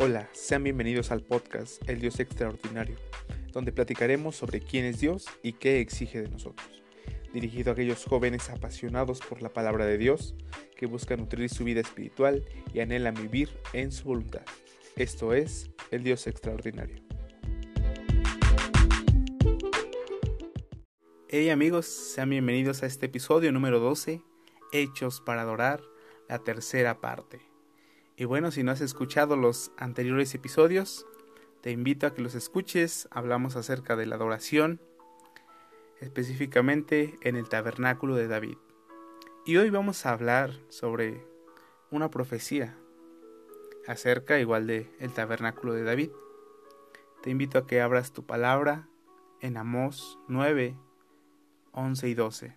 Hola, sean bienvenidos al podcast El Dios Extraordinario, donde platicaremos sobre quién es Dios y qué exige de nosotros. Dirigido a aquellos jóvenes apasionados por la palabra de Dios, que buscan nutrir su vida espiritual y anhelan vivir en su voluntad. Esto es El Dios Extraordinario. Hey amigos, sean bienvenidos a este episodio número 12, Hechos para Adorar, la tercera parte. Y bueno, si no has escuchado los anteriores episodios, te invito a que los escuches. Hablamos acerca de la adoración, específicamente en el tabernáculo de David. Y hoy vamos a hablar sobre una profecía acerca igual de el tabernáculo de David. Te invito a que abras tu palabra en Amós 9, 11 y 12.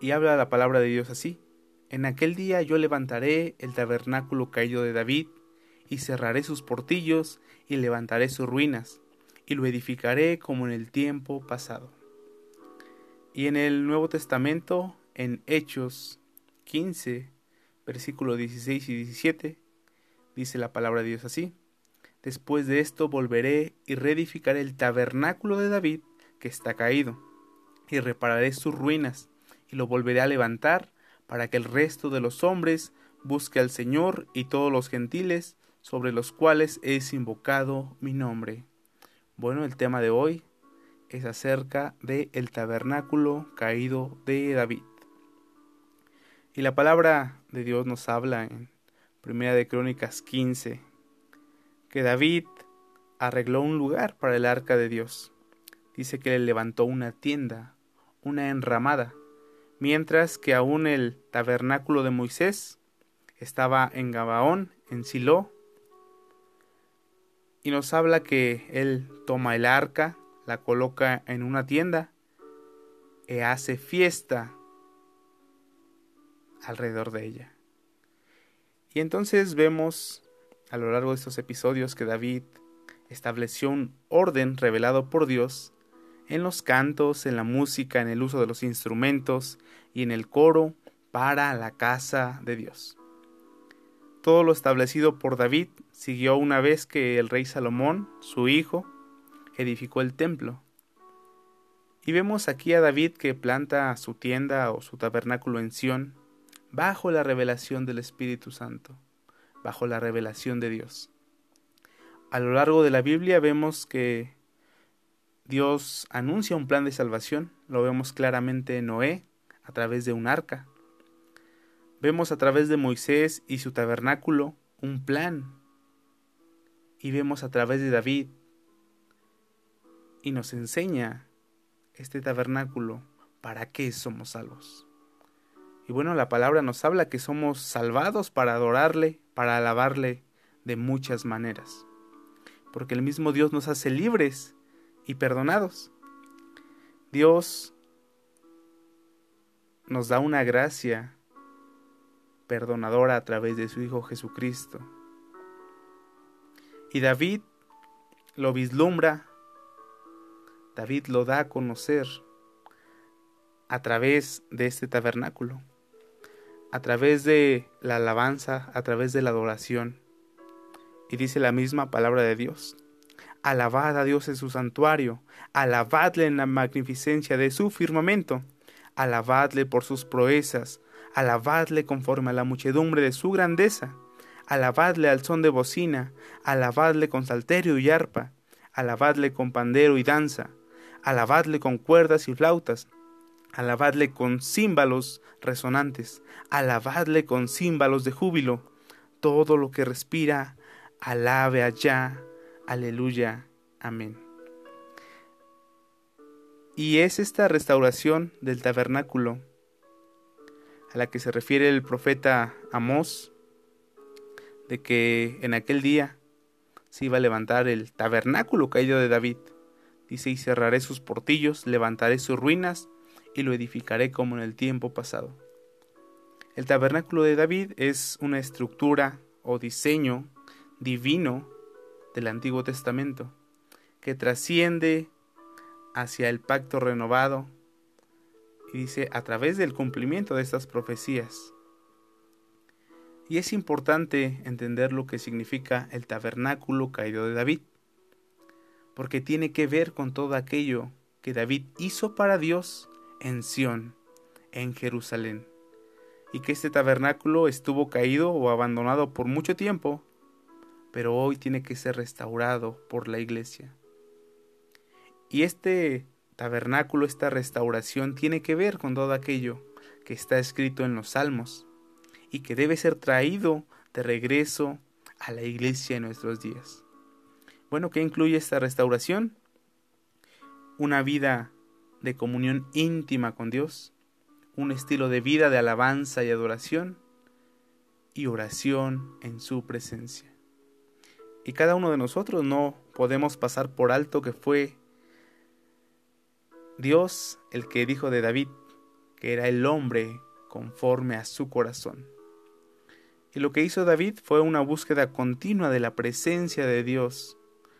Y habla la palabra de Dios así. En aquel día yo levantaré el tabernáculo caído de David, y cerraré sus portillos, y levantaré sus ruinas, y lo edificaré como en el tiempo pasado. Y en el Nuevo Testamento, en Hechos 15, versículo 16 y 17, dice la palabra de Dios así. Después de esto volveré y reedificaré el tabernáculo de David que está caído, y repararé sus ruinas, y lo volveré a levantar, para que el resto de los hombres busque al Señor y todos los gentiles sobre los cuales es invocado mi nombre. Bueno, el tema de hoy es acerca de el tabernáculo caído de David. Y la palabra de Dios nos habla en Primera de Crónicas 15 que David arregló un lugar para el arca de Dios. Dice que le levantó una tienda, una enramada, mientras que aún el tabernáculo de Moisés estaba en Gabaón, en Silo, y nos habla que él toma el arca, la coloca en una tienda e hace fiesta alrededor de ella. Y entonces vemos a lo largo de estos episodios que David estableció un orden revelado por Dios en los cantos, en la música, en el uso de los instrumentos y en el coro para la casa de Dios. Todo lo establecido por David siguió una vez que el rey Salomón, su hijo, edificó el templo. Y vemos aquí a David que planta su tienda o su tabernáculo en Sión bajo la revelación del Espíritu Santo, bajo la revelación de Dios. A lo largo de la Biblia vemos que Dios anuncia un plan de salvación, lo vemos claramente en Noé, a través de un arca. Vemos a través de Moisés y su tabernáculo un plan. Y vemos a través de David. Y nos enseña este tabernáculo para qué somos salvos. Y bueno, la palabra nos habla que somos salvados para adorarle, para alabarle de muchas maneras. Porque el mismo Dios nos hace libres y perdonados. Dios nos da una gracia perdonadora a través de su Hijo Jesucristo. Y David lo vislumbra, David lo da a conocer a través de este tabernáculo, a través de la alabanza, a través de la adoración. Y dice la misma palabra de Dios. Alabad a Dios en su santuario, alabadle en la magnificencia de su firmamento, alabadle por sus proezas, alabadle conforme a la muchedumbre de su grandeza, alabadle al son de bocina, alabadle con salterio y arpa, alabadle con pandero y danza, alabadle con cuerdas y flautas, alabadle con címbalos resonantes, alabadle con címbalos de júbilo, todo lo que respira, alabe allá Aleluya. Amén. Y es esta restauración del tabernáculo a la que se refiere el profeta Amós, de que en aquel día se iba a levantar el tabernáculo caído de David. Dice, y cerraré sus portillos, levantaré sus ruinas y lo edificaré como en el tiempo pasado. El tabernáculo de David es una estructura o diseño divino del Antiguo Testamento, que trasciende hacia el pacto renovado y dice a través del cumplimiento de estas profecías. Y es importante entender lo que significa el tabernáculo caído de David, porque tiene que ver con todo aquello que David hizo para Dios en Sión, en Jerusalén, y que este tabernáculo estuvo caído o abandonado por mucho tiempo, pero hoy tiene que ser restaurado por la iglesia. Y este tabernáculo, esta restauración tiene que ver con todo aquello que está escrito en los salmos y que debe ser traído de regreso a la iglesia en nuestros días. Bueno, ¿qué incluye esta restauración? Una vida de comunión íntima con Dios, un estilo de vida de alabanza y adoración y oración en su presencia. Y cada uno de nosotros no podemos pasar por alto que fue Dios el que dijo de David que era el hombre conforme a su corazón. Y lo que hizo David fue una búsqueda continua de la presencia de Dios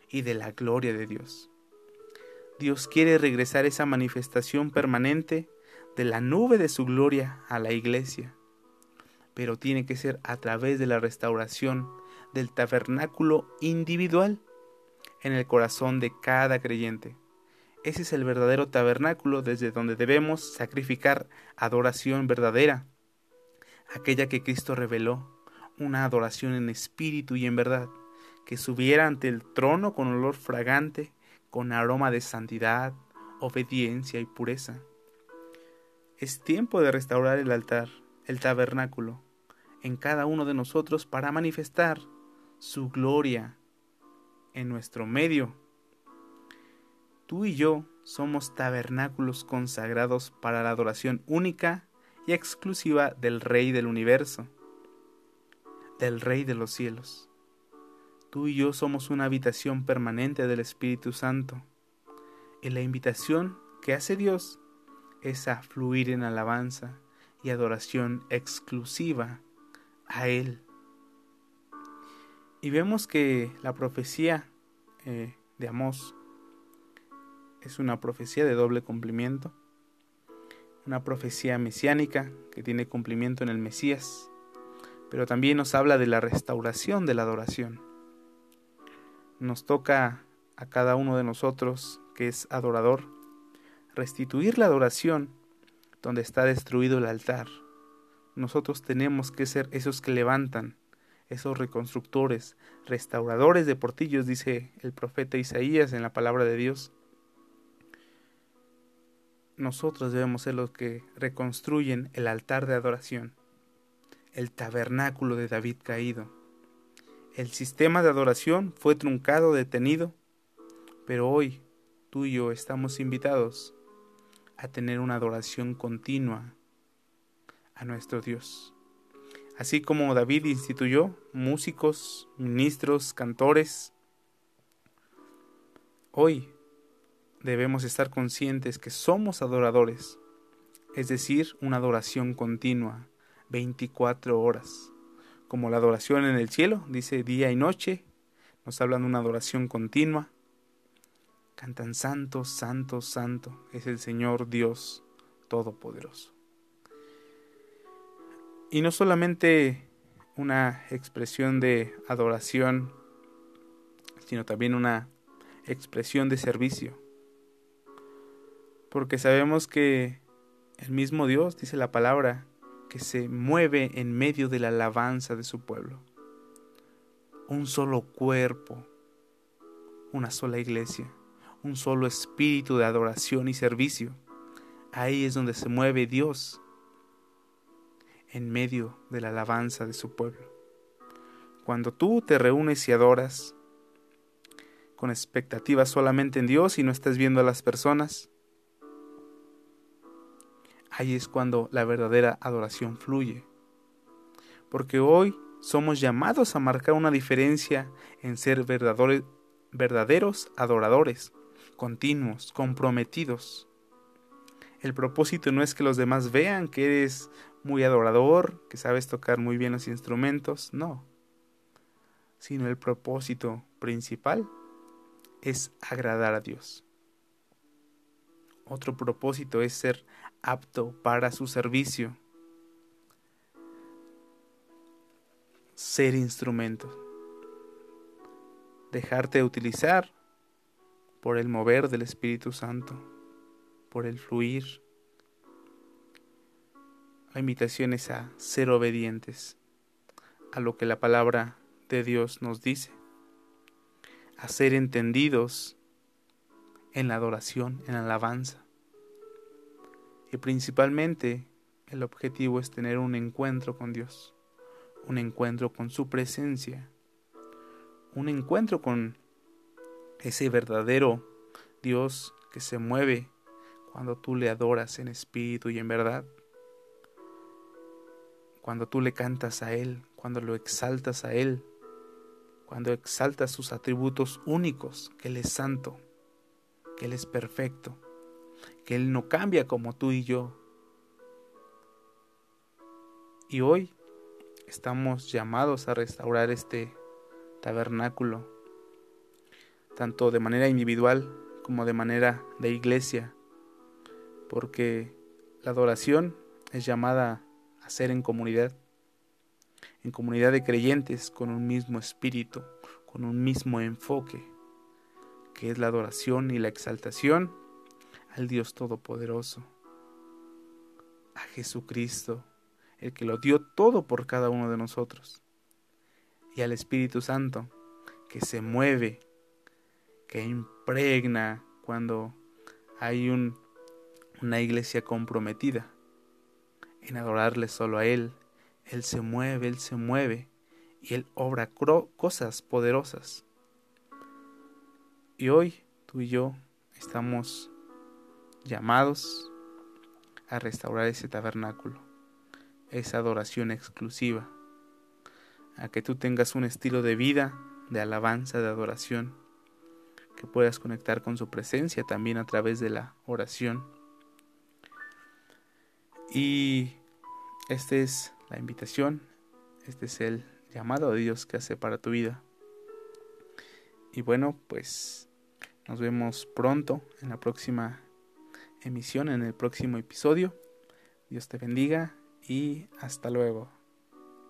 y de la gloria de Dios. Dios quiere regresar esa manifestación permanente de la nube de su gloria a la iglesia, pero tiene que ser a través de la restauración del tabernáculo individual en el corazón de cada creyente. Ese es el verdadero tabernáculo desde donde debemos sacrificar adoración verdadera, aquella que Cristo reveló, una adoración en espíritu y en verdad, que subiera ante el trono con olor fragante, con aroma de santidad, obediencia y pureza. Es tiempo de restaurar el altar, el tabernáculo, en cada uno de nosotros para manifestar su gloria en nuestro medio Tú y yo somos tabernáculos consagrados para la adoración única y exclusiva del Rey del universo, del Rey de los cielos. Tú y yo somos una habitación permanente del Espíritu Santo, y la invitación que hace Dios es a fluir en alabanza y adoración exclusiva a Él. Y vemos que la profecía eh, de Amós es una profecía de doble cumplimiento, una profecía mesiánica que tiene cumplimiento en el Mesías, pero también nos habla de la restauración de la adoración. Nos toca a cada uno de nosotros que es adorador restituir la adoración donde está destruido el altar. Nosotros tenemos que ser esos que levantan, esos reconstructores, restauradores de portillos, dice el profeta Isaías en la palabra de Dios nosotros debemos ser los que reconstruyen el altar de adoración, el tabernáculo de David caído. El sistema de adoración fue truncado, detenido, pero hoy tú y yo estamos invitados a tener una adoración continua a nuestro Dios. Así como David instituyó músicos, ministros, cantores, hoy debemos estar conscientes que somos adoradores, es decir, una adoración continua, 24 horas. Como la adoración en el cielo, dice día y noche, nos hablan de una adoración continua. Cantan santo, santo, santo, es el Señor Dios Todopoderoso. Y no solamente una expresión de adoración, sino también una expresión de servicio porque sabemos que el mismo Dios, dice la palabra, que se mueve en medio de la alabanza de su pueblo. Un solo cuerpo, una sola iglesia, un solo espíritu de adoración y servicio. Ahí es donde se mueve Dios, en medio de la alabanza de su pueblo. Cuando tú te reúnes y adoras con expectativa solamente en Dios y no estás viendo a las personas, ahí es cuando la verdadera adoración fluye. Porque hoy somos llamados a marcar una diferencia en ser verdaderos adoradores, continuos, comprometidos. El propósito no es que los demás vean que eres muy adorador, que sabes tocar muy bien los instrumentos, no. Sino el propósito principal es agradar a Dios. Otro propósito es ser apto para su servicio. ser instrumento. Dejarte utilizar por el mover del Espíritu Santo, por el fluir. La invitación es a ser obedientes a lo que la palabra de Dios nos dice, a ser entendidos en la adoración, en la alabanza. Y principalmente el objetivo es tener un encuentro con Dios, un encuentro con su presencia, un encuentro con ese verdadero Dios que se mueve cuando tú le adoras en espíritu y en verdad, cuando tú le cantas a Él, cuando lo exaltas a Él, cuando exaltas sus atributos únicos, que Él es santo, que Él es perfecto, que Él no cambia como tú y yo. Y hoy estamos llamados a restaurar este tabernáculo, tanto de manera individual como de manera de iglesia, porque la adoración es llamada a ser en comunidad, en comunidad de creyentes con un mismo espíritu, con un mismo enfoque, que es la adoración y la exaltación al Dios Todopoderoso, a Jesucristo, el que lo dio todo por cada uno de nosotros, y al Espíritu Santo, que se mueve, que impregna cuando hay un, una iglesia comprometida en adorarle solo a Él. Él se mueve, Él se mueve, y Él obra cosas poderosas. Y hoy tú y yo estamos llamados a restaurar ese tabernáculo, esa adoración exclusiva, a que tú tengas un estilo de vida, de alabanza, de adoración, que puedas conectar con su presencia también a través de la oración. Y esta es la invitación, este es el llamado de Dios que hace para tu vida. Y bueno, pues nos vemos pronto en la próxima emisión, en el próximo episodio. Dios te bendiga y hasta luego.